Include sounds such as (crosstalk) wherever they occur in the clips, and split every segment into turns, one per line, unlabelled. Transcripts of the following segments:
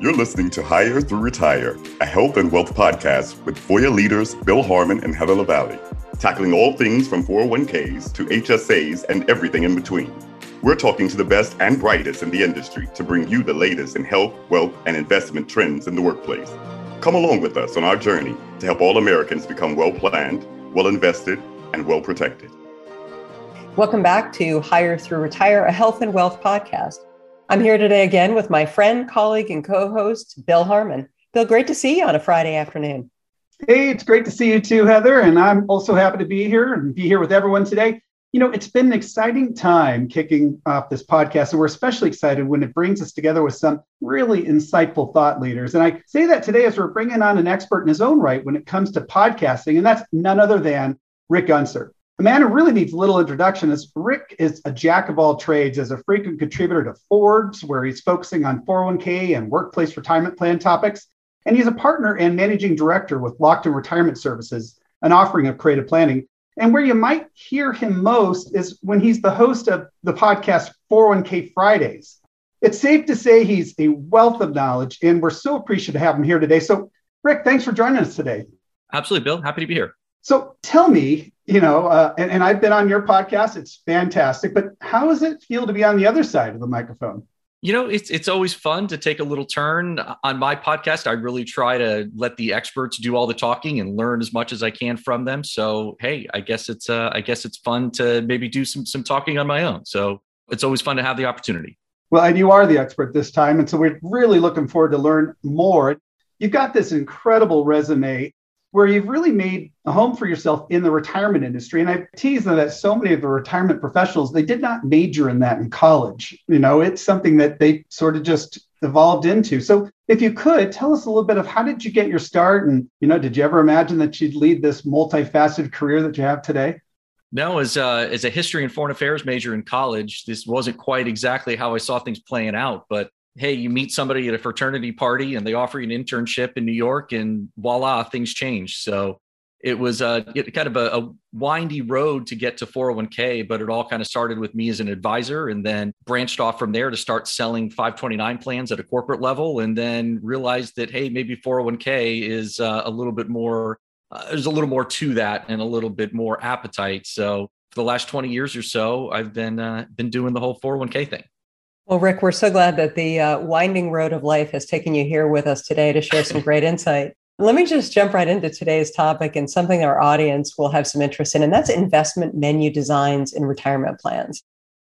You're listening to Hire Through Retire, a health and wealth podcast with Voya leaders Bill Harmon and Heather Lavallee, tackling all things from 401ks to HSAs and everything in between. We're talking to the best and brightest in the industry to bring you the latest in health, wealth, and investment trends in the workplace. Come along with us on our journey to help all Americans become well planned, well invested, and well protected.
Welcome back to Hire Through Retire, a health and wealth podcast. I'm here today again with my friend, colleague, and co host, Bill Harmon. Bill, great to see you on a Friday afternoon.
Hey, it's great to see you too, Heather. And I'm also happy to be here and be here with everyone today. You know, it's been an exciting time kicking off this podcast, and we're especially excited when it brings us together with some really insightful thought leaders. And I say that today as we're bringing on an expert in his own right when it comes to podcasting, and that's none other than Rick Unser. A man who really needs a little introduction is Rick is a jack of all trades as a frequent contributor to Forbes, where he's focusing on 401k and workplace retirement plan topics. And he's a partner and managing director with Lockton Retirement Services, an offering of creative planning. And where you might hear him most is when he's the host of the podcast 401k Fridays. It's safe to say he's a wealth of knowledge, and we're so appreciative to have him here today. So, Rick, thanks for joining us today.
Absolutely, Bill. Happy to be here.
So tell me, you know, uh, and, and I've been on your podcast. It's fantastic. But how does it feel to be on the other side of the microphone?
You know, it's it's always fun to take a little turn on my podcast. I really try to let the experts do all the talking and learn as much as I can from them. So, hey, I guess it's uh, I guess it's fun to maybe do some some talking on my own. So, it's always fun to have the opportunity.
Well, and you are the expert this time, and so we're really looking forward to learn more. You've got this incredible resume where you've really made a home for yourself in the retirement industry. And I tease that so many of the retirement professionals, they did not major in that in college. You know, it's something that they sort of just evolved into. So if you could tell us a little bit of how did you get your start? And, you know, did you ever imagine that you'd lead this multifaceted career that you have today?
No, as a, as a history and foreign affairs major in college, this wasn't quite exactly how I saw things playing out. But hey, you meet somebody at a fraternity party and they offer you an internship in New York, and voila, things change. So it was a kind of a, a, windy road to get to 401k, but it all kind of started with me as an advisor and then branched off from there to start selling 529 plans at a corporate level. And then realized that, hey, maybe 401k is uh, a little bit more, uh, there's a little more to that and a little bit more appetite. So for the last 20 years or so, I've been, uh, been doing the whole 401k thing.
Well, Rick, we're so glad that the uh, winding road of life has taken you here with us today to share some great insight. Let me just jump right into today's topic and something our audience will have some interest in, and that's investment menu designs in retirement plans.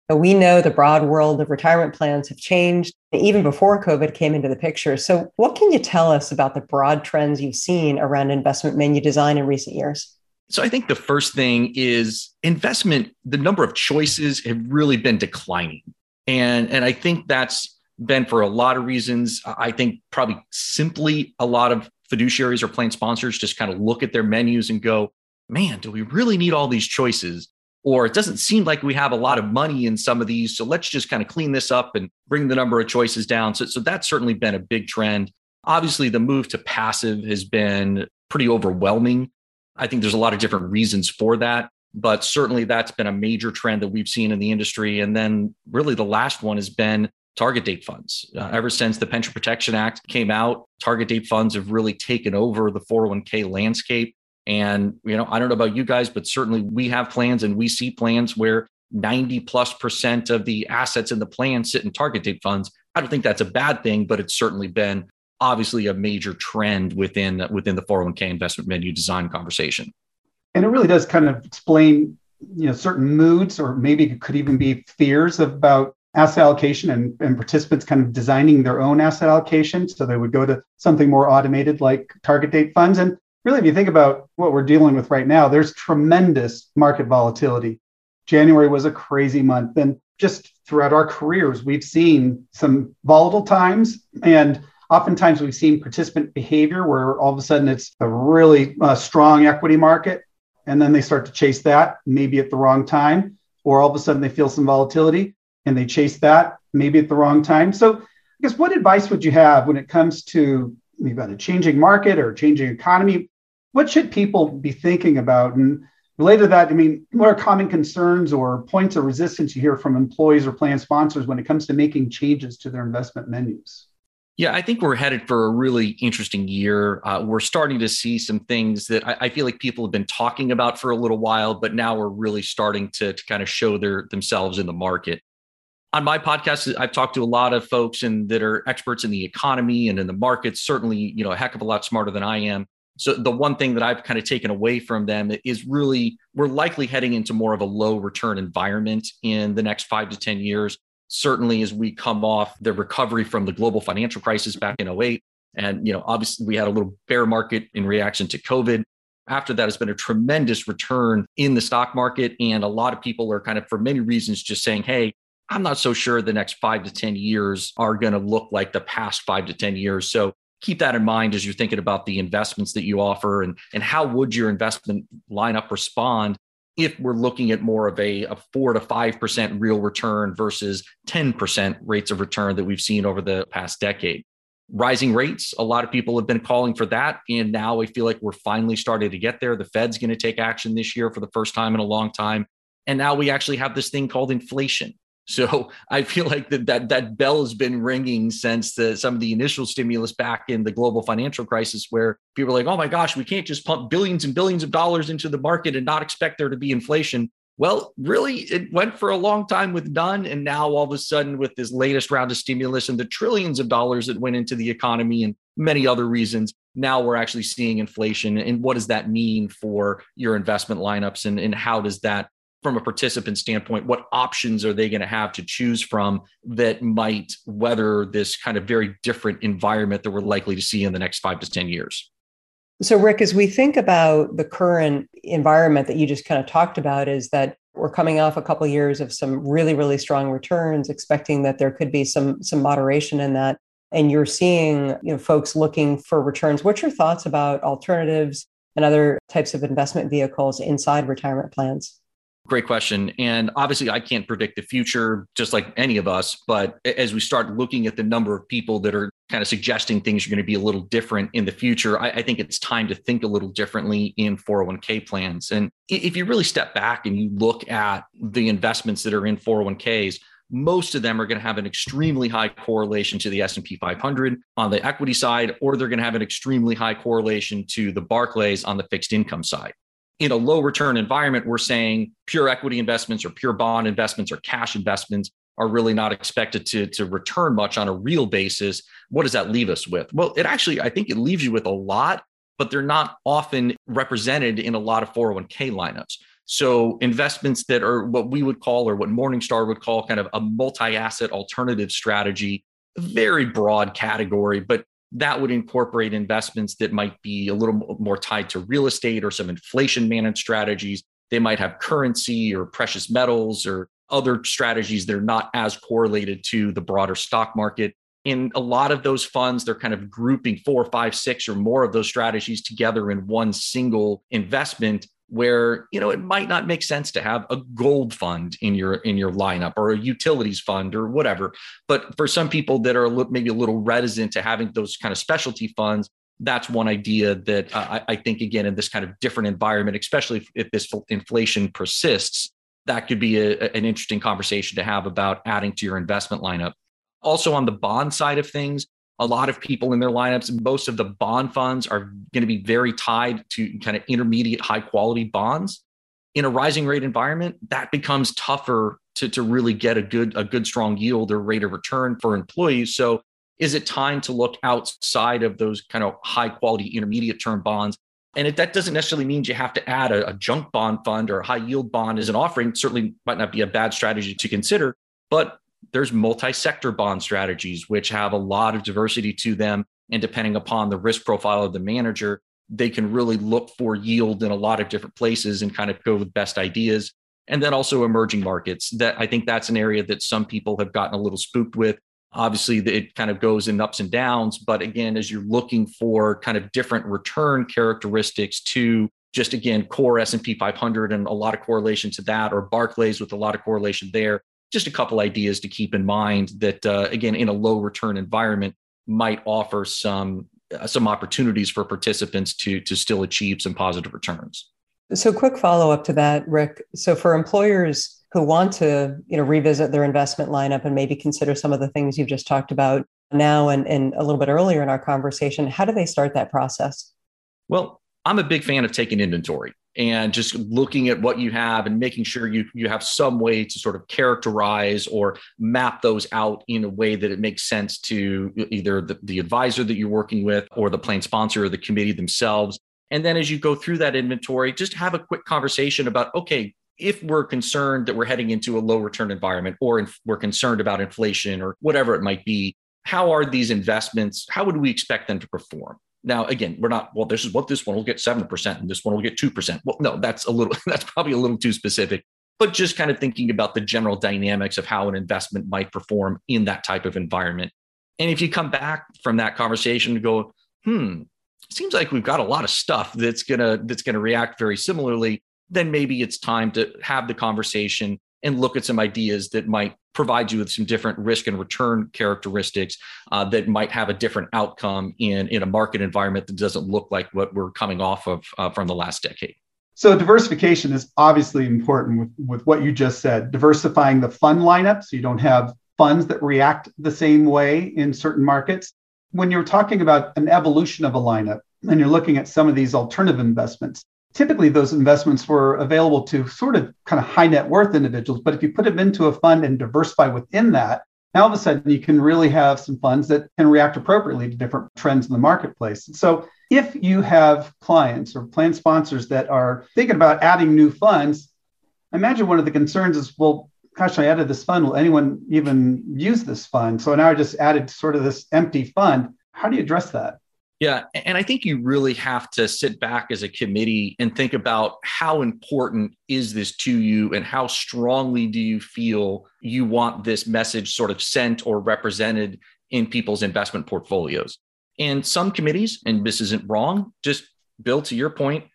We know the broad world of retirement plans have changed even before COVID came into the picture. So, what can you tell us about the broad trends you've seen around investment menu design in recent years?
So I think the first thing is investment, the number of choices have really been declining. And, and I think that's been for a lot of reasons. I think probably simply a lot of fiduciaries or plan sponsors just kind of look at their menus and go, man, do we really need all these choices? Or it doesn't seem like we have a lot of money in some of these. So let's just kind of clean this up and bring the number of choices down. So, so that's certainly been a big trend. Obviously, the move to passive has been pretty overwhelming. I think there's a lot of different reasons for that but certainly that's been a major trend that we've seen in the industry. And then really the last one has been target date funds. Uh, ever since the Pension Protection Act came out, target date funds have really taken over the 401k landscape. And, you know, I don't know about you guys, but certainly we have plans and we see plans where 90 plus percent of the assets in the plan sit in target date funds. I don't think that's a bad thing, but it's certainly been obviously a major trend within within the 401k investment menu design conversation
and it really does kind of explain you know certain moods or maybe it could even be fears about asset allocation and, and participants kind of designing their own asset allocation. So they would go to something more automated like target date funds. And really if you think about what we're dealing with right now there's tremendous market volatility. January was a crazy month. And just throughout our careers we've seen some volatile times. And oftentimes we've seen participant behavior where all of a sudden it's a really uh, strong equity market and then they start to chase that maybe at the wrong time or all of a sudden they feel some volatility and they chase that maybe at the wrong time. So i guess what advice would you have when it comes to maybe about a changing market or changing economy? What should people be thinking about? And related to that i mean what are common concerns or points of resistance you hear from employees or plan sponsors when it comes to making changes to their investment menus
Yeah, I think we're headed for a really interesting year. Uh, we're starting to see some things that I, I, feel like people have been talking about for a little while, but now we're really starting to, to kind of show their themselves in the market. On my podcast, I've talked to a lot of folks and that are experts in the economy and in the markets. Certainly, you know, a heck of a lot smarter than I am. So the one thing that I've kind of taken away from them is really we're likely heading into more of a low return environment in the next five to ten years certainly as we come off the recovery from the global financial crisis back in 08 and you know obviously we had a little bear market in reaction to covid. After that has been a tremendous return in the stock market and a lot of people are kind of for many reasons just saying hey i'm not so sure the next 5 to 10 years are going to look like the past 5 to 10 years. So keep that in mind as you're thinking about the investments that you offer and and how would your investment lineup respond if we're looking at more of a, a four to five percent real return versus 10% rates of return that we've seen over the past decade. Rising rates, a lot of people have been calling for that. And now I feel like we're finally starting to get there. The Fed's going to take action this year for the first time in a long time. And now we actually have this thing called inflation. So (laughs) I feel like that that that bell has been ringing since the, some of the initial stimulus back in the global financial crisis, where people are like, "Oh my gosh, we can't just pump billions and billions of dollars into the market and not expect there to be inflation." Well, really, it went for a long time with none, and now all of a sudden, with this latest round of stimulus and the trillions of dollars that went into the economy and many other reasons, now we're actually seeing inflation. And what does that mean for your investment lineups, and, and how does that from a participant standpoint, what options are they going to have to choose from that might weather this kind of very different environment that we're likely to see in the next five to 10 years?
So, Rick, as we think about the current environment that you just kind of talked about, is that we're coming off a couple of years of some really, really strong returns, expecting that there could be some some moderation in that. And you're seeing you know, folks looking for returns. What's your thoughts about alternatives and other types of investment vehicles inside retirement plans?
Great question. And obviously, I can't predict the future, just like any of us. But as we start looking at the number of people that are kind of suggesting things are going to be a little different in the future, I, I, think it's time to think a little differently in 401k plans. And if you really step back and you look at the investments that are in 401ks, most of them are going to have an extremely high correlation to the S&P 500 on the equity side or they're going to have an extremely high correlation to the Barclays on the fixed income side in a low return environment, we're saying pure equity investments or pure bond investments or cash investments are really not expected to, to return much on a real basis. What does that leave us with? Well, it actually, I think it leaves you with a lot, but they're not often represented in a lot of 401k lineups. So investments that are what we would call or what Morningstar would call kind of a multi-asset alternative strategy, very broad category, but that would incorporate investments that might be a little more tied to real estate or some inflation managed strategies. They might have currency or precious metals or other strategies that are not as correlated to the broader stock market. In a lot of those funds, they're kind of grouping four, five, six, or more of those strategies together in one single investment where you know it might not make sense to have a gold fund in your in your lineup or a utilities fund or whatever. But for some people that are a little, maybe a little reticent to having those kind of specialty funds that's one idea that uh, I, I, think again in this kind of different environment especially if, if this inflation persists that could be a, an interesting conversation to have about adding to your investment lineup. Also on the bond side of things a lot of people in their lineups. Most of the bond funds are going to be very tied to kind of intermediate high quality bonds. In a rising rate environment, that becomes tougher to, to really get a good, a good strong yield or rate of return for employees. So is it time to look outside of those kind of high quality intermediate term bonds? And that doesn't necessarily mean you have to add a, a junk bond fund or a high yield bond as an offering. Certainly might not be a bad strategy to consider, but there's multi-sector bond strategies which have a lot of diversity to them. And depending upon the risk profile of the manager they can really look for yield in a lot of different places and kind of go with best ideas. And then also emerging markets that i think that's an area that some people have gotten a little spooked with. Obviously it kind of goes in ups and downs but again as you're looking for kind of different return characteristics to just again core s&p 500 and a lot of correlation to that or barclays with a lot of correlation there just a couple ideas to keep in mind that uh, again in a low return environment might offer some uh, some opportunities for participants to to still achieve some positive returns
so quick follow up to that rick so for employers who want to you know revisit their investment lineup and maybe consider some of the things you've just talked about now and, and a little bit earlier in our conversation, how do they start that process?
Well, I'm a big fan of taking inventory and just looking at what you have and making sure you you have some way to sort of characterize or map those out in a way that it makes sense to either the, the advisor that you're working with or the plan sponsor or the committee themselves. And then as you go through that inventory just have a quick conversation about okay if we're concerned that we're heading into a low return environment or if we're concerned about inflation or whatever it might be how are these investments how would we expect them to perform now, again, we're not, well, this is what this one will get 7% and this one will get 2%. Well, no, that's a little, (laughs) that's probably a little too specific, but just kind of thinking about the general dynamics of how an investment might perform in that type of environment. And if you come back from that conversation and go, hmm, seems like we've got a lot of stuff that's gonna that's gonna react very similarly, then maybe it's time to have the conversation and look at some ideas that might provide you with some different risk and return characteristics uh, that might have a different outcome in, in a market environment that doesn't look like what we're coming off of uh, from the last decade.
So diversification is obviously important with, with what you just said, diversifying the fund lineup so you don't have funds that react the same way in certain markets. When you're talking about an evolution of a lineup and you're looking at some of these alternative investments, typically those investments were available to sort of kind of high net worth individuals. But if you put them into a fund and diversify within that, now all of a sudden you can really have some funds that can react appropriately to different trends in the marketplace. So if you have clients or plan sponsors that are thinking about adding new funds, I imagine one of the concerns is, well, gosh, I added this fund. Will anyone even use this fund? So now I just added sort of this empty fund. How do you address that?
Yeah. And I think you really have to sit back as a committee and think about how important is this to you and how strongly do you feel you want this message sort of sent or represented in people's investment portfolios. And some committees, and this isn't wrong, just Bill, to your point,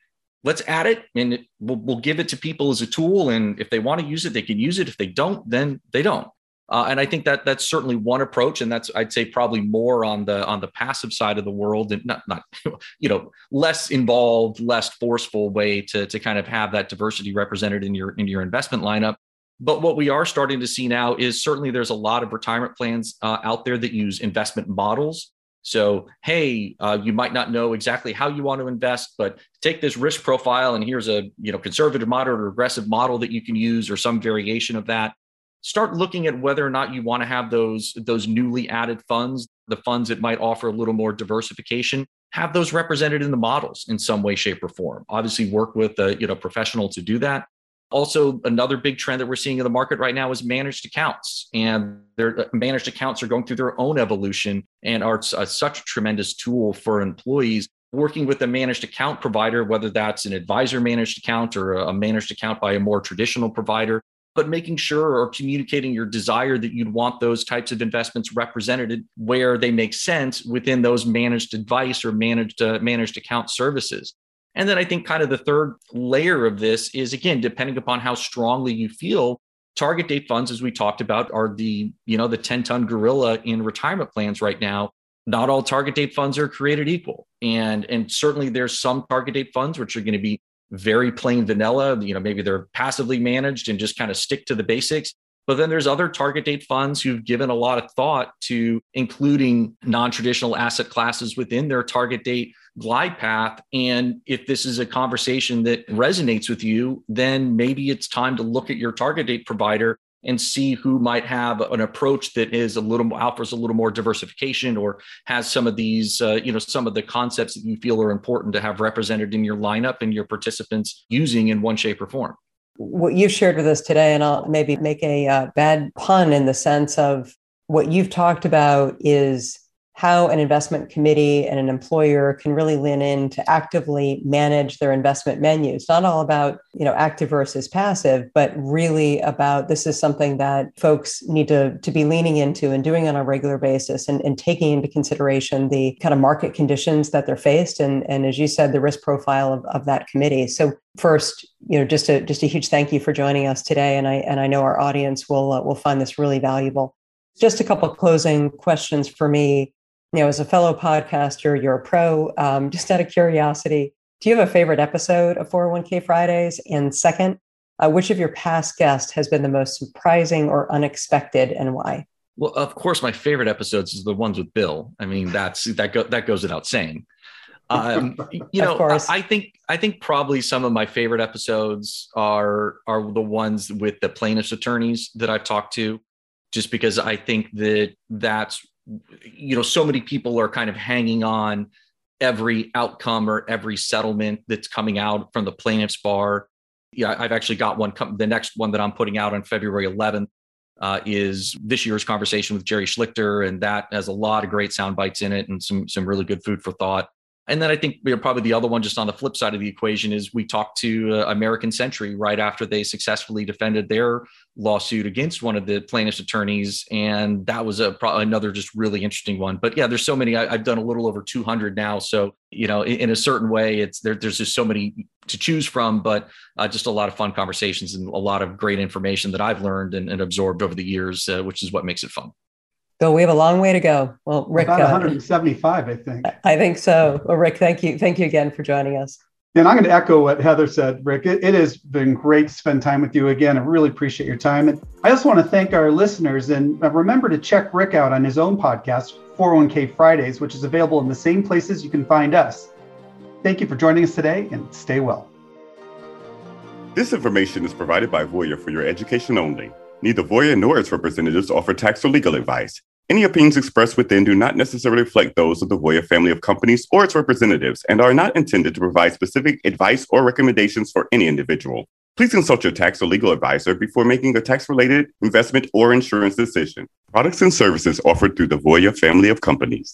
let's add it and it, we'll, we'll give it to people as a tool. And if they want to use it, they can use it. If they don't, then they don't. Uh, and I think that that's certainly one approach, and that's I'd say probably more on the on the passive side of the world, and not not (laughs) you know less involved, less forceful way to to kind of have that diversity represented in your in your investment lineup. But what we are starting to see now is certainly there's a lot of retirement plans uh, out there that use investment models. So, hey, uh, you might not know exactly how you want to invest, but take this risk profile, and here's a you know conservative, moderate, or aggressive model that you can use, or some variation of that start looking at whether or not you want to have those those newly added funds the funds that might offer a little more diversification have those represented in the models in some way shape or form. Obviously work with a you know professional to do that. Also another big trend that we're seeing in the market right now is managed accounts and their uh, managed accounts are going through their own evolution and are uh, such a tremendous tool for employees working with a managed account provider whether that's an advisor managed account or a managed account by a more traditional provider but making sure or communicating your desire that you'd want those types of investments represented where they make sense within those managed advice or managed uh, managed account services. And then I think kind of the third layer of this is again depending upon how strongly you feel target date funds as we talked about are the you know the 10 ton gorilla in retirement plans right now not all target date funds are created equal and and certainly there's some target date funds which are going to be very plain vanilla. You know, maybe they're passively managed and just kind of stick to the basics. But then there's other target date funds who've given a lot of thought to including non traditional asset classes within their target date glide path. And if this is a conversation that resonates with you, then maybe it's time to look at your target date provider and see who might have an approach that is a little more offers a little more diversification or has some of these uh, you know some of the concepts that you feel are important to have represented in your lineup and your participants using in one shape or form.
What you've shared with us today and i'll maybe make a uh, bad pun in the sense of what you've talked about is how an investment committee and an employer can really lean in to actively manage their investment menu. It's not all about, you know, active versus passive, but really about this is something that folks need to, to be leaning into and doing on a regular basis and, and taking into consideration the kind of market conditions that they're faced and, and as you said, the risk profile of, of that committee. So first, you know, just a just a huge thank you for joining us today. And I and I know our audience will uh, will find this really valuable. Just a couple closing questions for me you know, as a fellow podcaster, you're a pro. Um, just out of curiosity, do you have a favorite episode of 401k Fridays? And second, uh, which of your past guests has been the most surprising or unexpected and why?
Well, of course, my favorite episodes is the ones with Bill. I mean, that's that go, that goes without saying. Um, (laughs) you know, I, I, think I think probably some of my favorite episodes are are the ones with the plaintiffs' attorneys that I've talked to, just because I think that that's you know so many people are kind of hanging on every outcome or every settlement that's coming out from the plaintiffs bar. Yeah, I've actually got one. Come, the next one that I'm putting out on February 11th uh, is this year's conversation with Jerry Schlichter, and that has a lot of great sound bites in it and some some really good food for thought. And then I think you know, probably the other one, just on the flip side of the equation, is we talked to uh, American Century right after they successfully defended their lawsuit against one of the plaintiff's attorneys, and that was a pro- another just really interesting one. But yeah, there's so many. I, have done a little over 200 now, so you know, in, in a certain way, it's there, there's just so many to choose from, but uh, just a lot of fun conversations and a lot of great information that I've learned and, and absorbed over the years, uh, which is what makes it fun.
Bill, we have a long way to go. Well, Rick,
about 175, uh, I think.
I think so. Well, Rick, thank you, thank you again for joining us.
And I'm going to echo what Heather said, Rick. It, it, has been great to spend time with you again. I really appreciate your time. And I also want to thank our listeners and uh, remember to check Rick out on his own podcast, 401k Fridays, which is available in the same places you can find us. Thank you for joining us today and stay well.
This information is provided by Voya for your education only. Neither Voya nor its representatives offer tax or legal advice. Any opinions expressed within do not necessarily reflect those of the Voya family of companies or its representatives and are not intended to provide specific advice or recommendations for any individual. Please consult your tax or legal advisor before making a tax related investment or insurance decision. Products and services offered through the Voya family of companies.